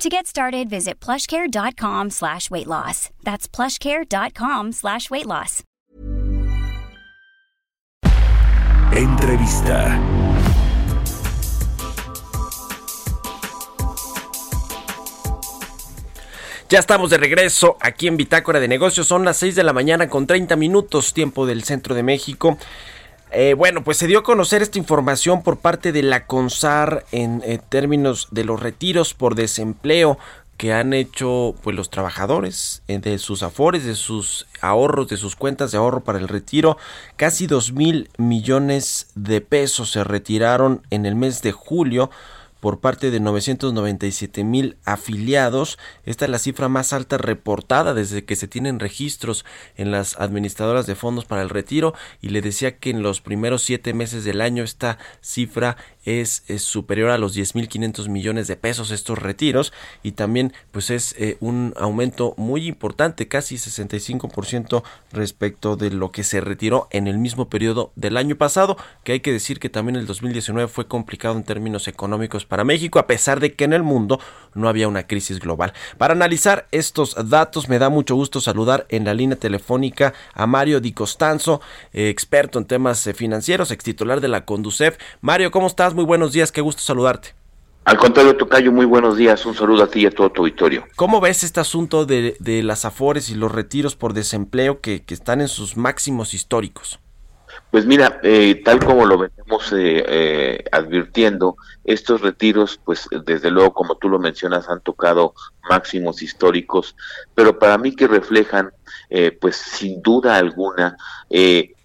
To get started, visit plushcare.com slash weight loss. That's plushcare.com slash weight loss. Entrevista. Ya estamos de regreso aquí en Bitácora de Negocios. Son las 6 de la mañana con 30 minutos, tiempo del centro de México. Eh, bueno, pues se dio a conocer esta información por parte de la CONSAR en eh, términos de los retiros por desempleo que han hecho pues los trabajadores eh, de sus afores, de sus ahorros, de sus cuentas de ahorro para el retiro. Casi dos mil millones de pesos se retiraron en el mes de julio por parte de 997 mil afiliados. Esta es la cifra más alta reportada desde que se tienen registros en las administradoras de fondos para el retiro y le decía que en los primeros siete meses del año esta cifra es, superior a los 10.500 millones de pesos estos retiros y también pues es eh, un aumento muy importante, casi 65% respecto de lo que se retiró en el mismo periodo del año pasado, que hay que decir que también el 2019 fue complicado en términos económicos para México, a pesar de que en el mundo no había una crisis global. Para analizar estos datos me da mucho gusto saludar en la línea telefónica a Mario Di Costanzo, eh, experto en temas eh, financieros, ex titular de la Conducef. Mario, ¿cómo estás? Muy buenos días, qué gusto saludarte. Al contrario, Tocayo, muy buenos días. Un saludo a ti y a todo tu auditorio. ¿Cómo ves este asunto de, las afores y los retiros por desempleo que, están en sus máximos históricos? Pues mira, eh, tal como lo venimos eh, eh, advirtiendo, estos retiros, pues desde luego, como tú lo mencionas, han tocado máximos históricos, pero para mí que reflejan, pues sin duda alguna,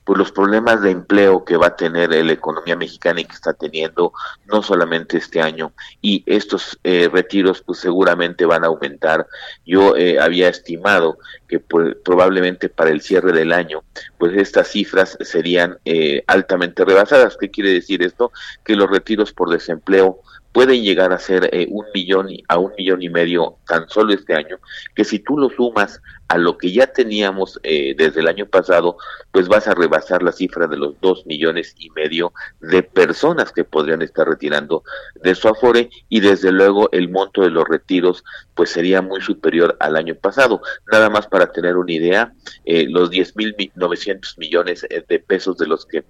pues los problemas de empleo que va a tener la economía mexicana y que está teniendo no solamente este año y estos eh, retiros pues seguramente van a aumentar. Yo eh, había estimado que pues, probablemente para el cierre del año pues estas cifras serían eh, altamente rebasadas qué quiere decir esto que los retiros por desempleo pueden llegar a ser un millón a un millón y medio tan solo este año, que si tú lo sumas a lo que ya teníamos eh, desde el año pasado, pues vas a rebasar la cifra de los dos millones y medio de personas que podrían estar retirando de su afore y desde luego el monto de los retiros pues sería muy superior al año pasado. Nada más para tener una idea, eh, los 10.900 millones eh, de pesos de los que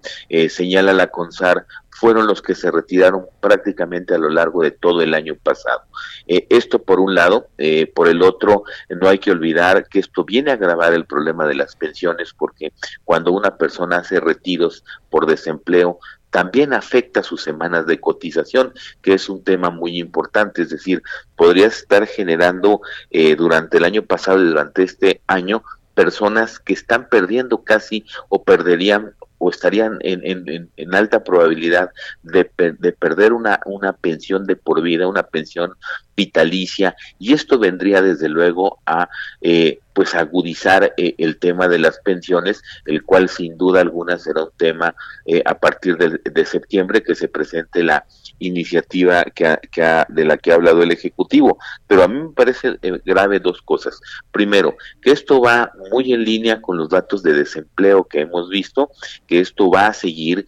señala la CONSAR fueron los que se retiraron prácticamente a lo largo de todo el año pasado. esto por un lado, por el otro, no hay que olvidar que esto viene a agravar el problema de las pensiones porque cuando una persona hace retiros por desempleo, también afecta sus semanas de cotización, que es un tema muy importante, es decir, podría estar generando eh, durante el año pasado y durante este año personas que están perdiendo casi o perderían o estarían en, en, alta probabilidad de, de, perder una, una pensión de por vida, una pensión vitalicia, y esto vendría desde luego a eh, pues agudizar eh, el tema de las pensiones, el cual sin duda alguna será un tema eh, a partir de, de, septiembre que se presente la iniciativa que, que de la que ha hablado el Ejecutivo. Pero a mí me parece grave dos cosas. Primero, que esto va muy en línea con los datos de desempleo que hemos visto, que esto va a seguir,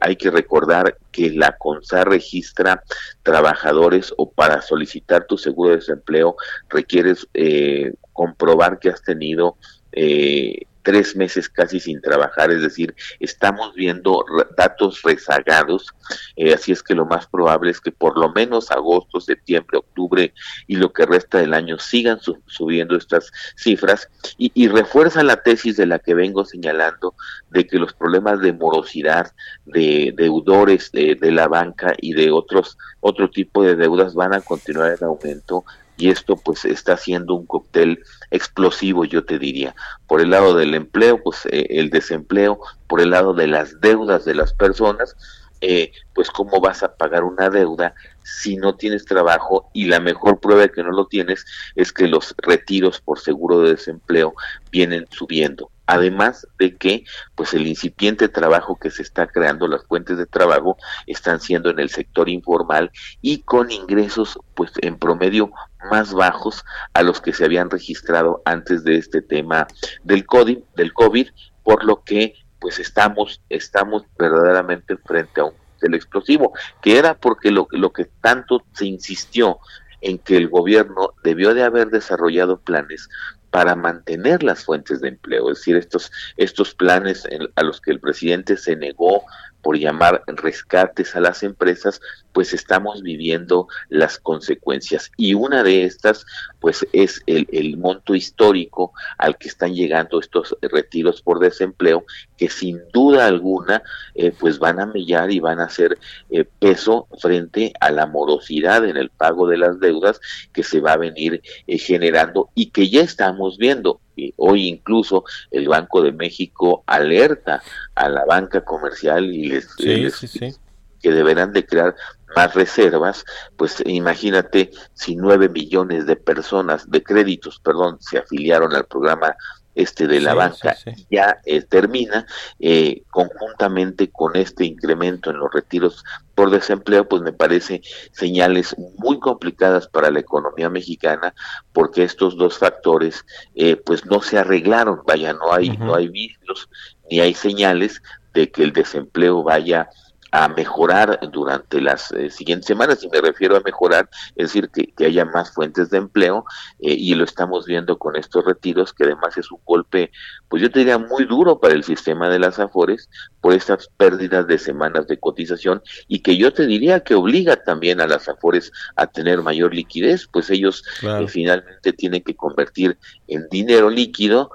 hay que recordar que la CONSAR registra trabajadores o para solicitar tu seguro de desempleo requieres eh, comprobar que has tenido eh, tres meses casi sin trabajar, es decir, estamos viendo datos rezagados, eh, así es que lo más probable es que por lo menos agosto, septiembre, octubre y lo que resta del año sigan subiendo estas cifras. Y, refuerza la tesis de la que vengo señalando de que los problemas de morosidad, de deudores de, de la banca y de otros otro tipo de deudas van a continuar en aumento y esto pues está haciendo un cóctel explosivo yo te diría. Por el lado del empleo pues eh, el desempleo por el lado de las deudas de las personas eh, pues cómo vas a pagar una deuda si no tienes trabajo y la mejor prueba de que no lo tienes es que los retiros por seguro de desempleo vienen subiendo además de que pues el incipiente trabajo que se está creando, las fuentes de trabajo están siendo en el sector informal y con ingresos pues en promedio más bajos a los que se habían registrado antes de este tema del COVID, del COVID, por lo que pues estamos estamos verdaderamente frente a un del explosivo, que era porque lo, lo que tanto se insistió en que el gobierno debió de haber desarrollado planes para mantener las fuentes de empleo, es decir, estos, estos planes a los que el presidente se negó por llamar rescates a las empresas, pues estamos viviendo las consecuencias. Y una de estas, pues es el, monto histórico al que están llegando estos retiros por desempleo, que sin duda alguna, eh, pues van a mellar y van a hacer eh, peso frente a la morosidad en el pago de las deudas que se va a venir eh, generando y que ya estamos viendo hoy incluso el Banco de México alerta a la banca comercial y les, que deberán de crear más reservas, pues imagínate si nueve millones de personas, de créditos, perdón, se afiliaron al programa este de la banca ya eh, termina eh, conjuntamente con este incremento en los retiros por desempleo pues me parece señales muy complicadas para la economía mexicana porque estos dos factores eh, pues no se arreglaron. Vaya no hay no hay vicios ni hay señales de que el desempleo vaya a mejorar durante las eh, siguientes semanas, y me refiero a mejorar, es decir, que, haya más fuentes de empleo, eh, y lo estamos viendo con estos retiros, que además es un golpe, pues yo te diría muy duro para el sistema de las AFORES por estas pérdidas de semanas de cotización, y que yo te diría que obliga también a las AFORES a tener mayor liquidez, pues ellos eh, finalmente tienen que convertir en dinero líquido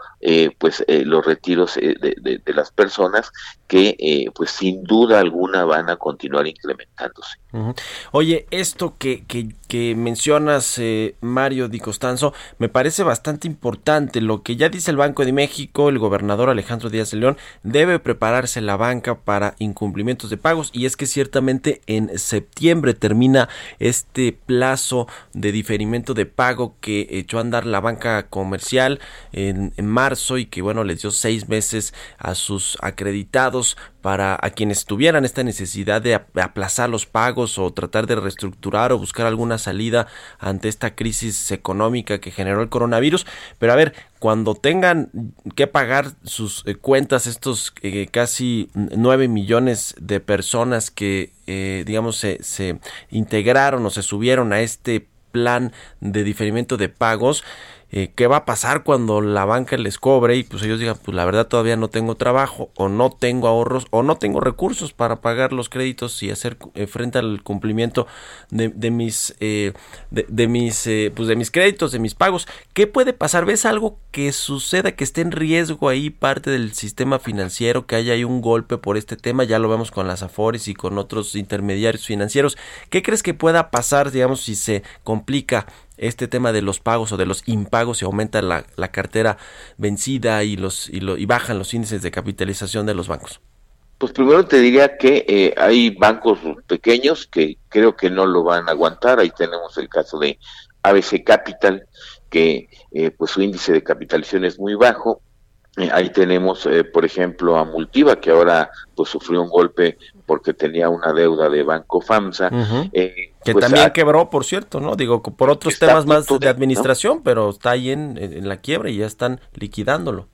pues los retiros de, de, las personas que pues sin duda alguna van a continuar incrementándose. Oye, esto que, que, mencionas, eh, Mario Di Costanzo, me parece bastante importante. Lo que ya dice el Banco de México, el gobernador Alejandro Díaz de León, debe prepararse la banca para incumplimientos de pagos. Y es que ciertamente en septiembre termina este plazo de diferimiento de pago que echó a andar la banca comercial en, en marzo y que, bueno, les dio seis meses a sus acreditados para a quienes tuvieran esta necesidad de aplazar los pagos o tratar de reestructurar o buscar alguna salida ante esta crisis económica que generó el coronavirus. Pero a ver, cuando tengan que pagar sus eh, cuentas estos eh, casi nueve millones de personas que eh, digamos se, se integraron o se subieron a este plan de diferimiento de pagos eh, qué va a pasar cuando la banca les cobre y pues ellos digan, pues la verdad todavía no tengo trabajo o no tengo ahorros o no tengo recursos para pagar los créditos y hacer eh, frente al cumplimiento de, de mis eh, de, mis pues de mis créditos, de mis pagos. ¿Qué puede pasar? ¿Ves algo que suceda que esté en riesgo ahí parte del sistema financiero, que haya ahí un golpe por este tema? Ya lo vemos con las Afores y con otros intermediarios financieros. ¿Qué crees que pueda pasar, digamos, si se complica este tema de los pagos o de los impagos y aumenta la, cartera vencida y, los, y, lo, y bajan los índices de capitalización de los bancos? Pues primero te diría que eh, hay bancos pequeños que creo que no lo van a aguantar. Ahí tenemos el caso de ABC Capital, que eh, pues su índice de capitalización es muy bajo. Eh, ahí tenemos, por ejemplo, a Multiva, que ahora pues sufrió un golpe porque tenía una deuda de Banco FAMSA. Que pues, también quebró, por cierto, ¿no? Digo, por otros temas más de, administración, pero está ahí en, la quiebra y ya están liquidándolo.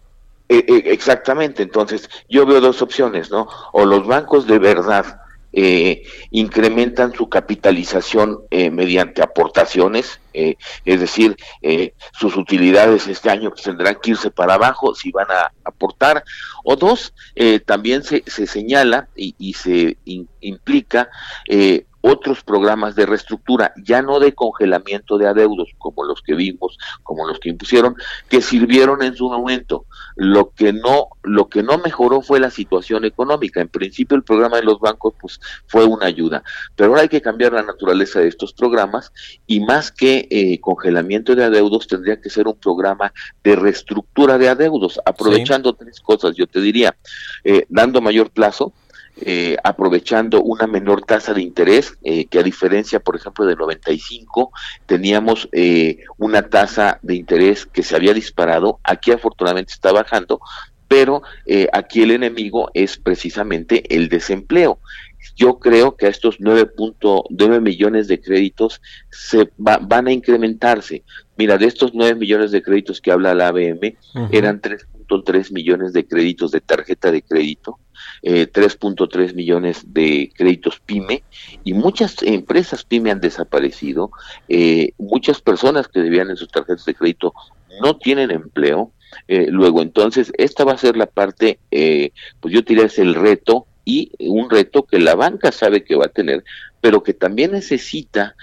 Eh, eh, exactamente, entonces yo veo dos opciones, ¿no? O los bancos de verdad eh, incrementan su capitalización mediante aportaciones, es decir, sus utilidades este año tendrán que irse para abajo si van a aportar, o dos, también se, se señala y, y se implica otros programas de reestructura, ya no de congelamiento de adeudos como los que vimos, como los que impusieron, que sirvieron en su momento. Lo que no, lo que no mejoró fue la situación económica. En principio el programa de los bancos pues fue una ayuda, pero ahora hay que cambiar la naturaleza de estos programas y más que eh, congelamiento de adeudos tendría que ser un programa de reestructura de adeudos, aprovechando tres cosas, yo te diría, eh, dando mayor plazo, eh, aprovechando una menor tasa de interés, eh, que a diferencia, por ejemplo, del 95, teníamos eh, una tasa de interés que se había disparado, aquí afortunadamente está bajando, pero eh, aquí el enemigo es precisamente el desempleo. Yo creo que estos 9.9 millones de créditos se van a incrementarse. Mira, de estos 9 millones de créditos que habla la ABM, eran 3.3 millones de créditos de tarjeta de crédito, 3.3 eh, millones de créditos PYME y muchas empresas PYME han desaparecido, eh, muchas personas que debían en sus tarjetas de crédito no tienen empleo. Eh, luego, entonces, esta va a ser la parte, pues yo diría es el reto y un reto que la banca sabe que va a tener, pero que también necesita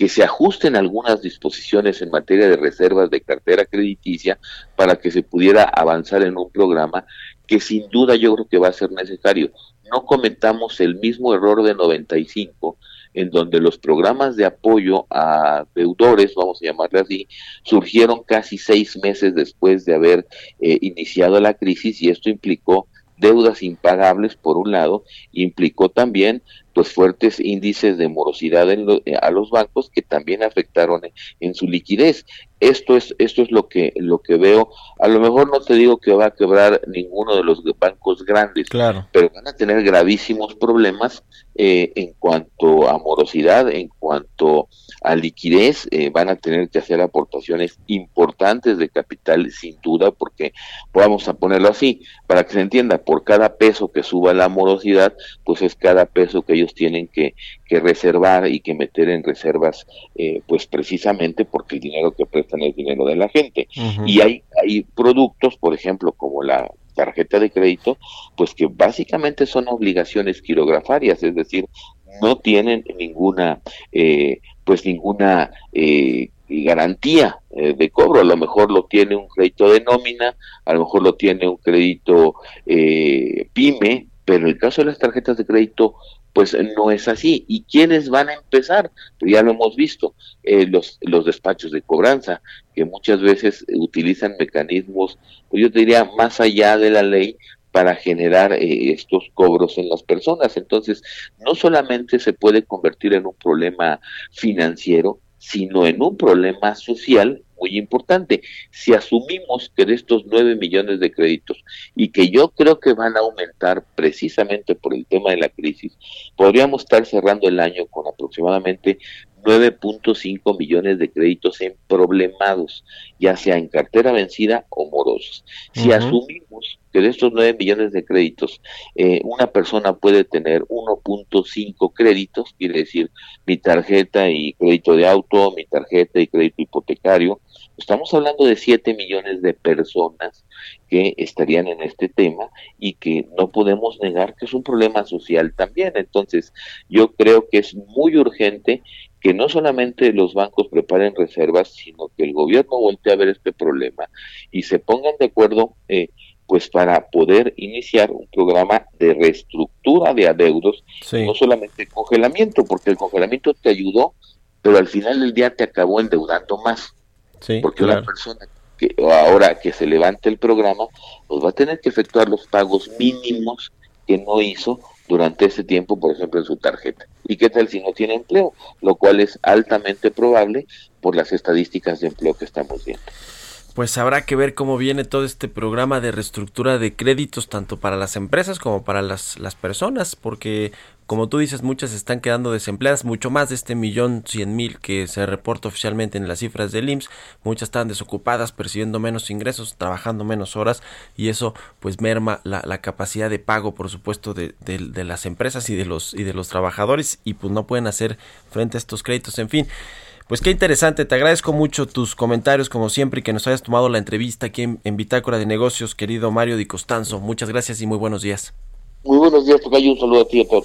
que se ajusten algunas disposiciones en materia de reservas de cartera crediticia para que se pudiera avanzar en un programa que sin duda yo creo que va a ser necesario. No cometamos el mismo error de 95 en donde los programas de apoyo a deudores, vamos a llamarle así, surgieron casi seis meses después de haber eh, iniciado la crisis y esto implicó deudas impagables por un lado, implicó también pues fuertes índices de morosidad en eh, a los bancos que también afectaron en, su liquidez. Esto es esto es lo que lo que veo. A lo mejor no te digo que va a quebrar ninguno de los bancos grandes, claro. pero van a tener gravísimos problemas eh, en cuanto a morosidad, en cuanto a liquidez, eh, van a tener que hacer aportaciones importantes de capital sin duda, porque vamos a ponerlo así, para que se entienda, por cada peso que suba la morosidad, pues es cada peso que ellos tienen que, que reservar y que meter en reservas, eh, pues precisamente porque el dinero que prestan es dinero de la gente. Y hay, hay productos, por ejemplo, como la tarjeta de crédito, pues que básicamente son obligaciones quirografarias, es decir, no tienen ninguna, eh, pues ninguna eh, garantía eh, de cobro. A lo mejor lo tiene un crédito de nómina, a lo mejor lo tiene un crédito pyme, pero en el caso de las tarjetas de crédito pues no es así. ¿Y quiénes van a empezar? Pues ya lo hemos visto, los, los despachos de cobranza, que muchas veces utilizan mecanismos, pues yo diría, más allá de la ley para generar eh, estos cobros en las personas. Entonces, no solamente se puede convertir en un problema financiero, sino en un problema social muy importante. Si asumimos que de estos nueve millones de créditos y que yo creo que van a aumentar precisamente por el tema de la crisis, podríamos estar cerrando el año con aproximadamente 9.5 millones de créditos en problemados, ya sea en cartera vencida o morosos. Si asumimos que de estos 9 millones de créditos, eh, una persona puede tener 1.5 créditos, quiere decir mi tarjeta y crédito de auto, mi tarjeta y crédito hipotecario, estamos hablando de 7 millones de personas que estarían en este tema y que no podemos negar que es un problema social también. Entonces, yo creo que es muy urgente que no solamente los bancos preparen reservas, sino que el gobierno voltee a ver este problema y se pongan de acuerdo eh, pues para poder iniciar un programa de reestructura de adeudos, no solamente congelamiento, porque el congelamiento te ayudó, pero al final del día te acabó endeudando más. porque una persona que ahora que se levante el programa, pues va a tener que efectuar los pagos mínimos que no hizo durante ese tiempo, por ejemplo, en su tarjeta. ¿Y qué tal si no tiene empleo? Lo cual es altamente probable por las estadísticas de empleo que estamos viendo pues habrá que ver cómo viene todo este programa de reestructura de créditos tanto para las empresas como para las, las personas, porque como tú dices, muchas están quedando desempleadas, mucho más de este millón cien mil que se reporta oficialmente en las cifras del IMSS, muchas están desocupadas, percibiendo menos ingresos, trabajando menos horas y eso pues merma la, capacidad de pago, por supuesto, de, de, las empresas y de los y de los trabajadores y pues no pueden hacer frente a estos créditos, en fin. Pues qué interesante, te agradezco mucho tus comentarios como siempre y que nos hayas tomado la entrevista aquí en, Bitácora de Negocios, querido Mario Di Costanzo. Muchas gracias y muy buenos días. Muy buenos días, Tocayo. Un saludo a ti y a todo el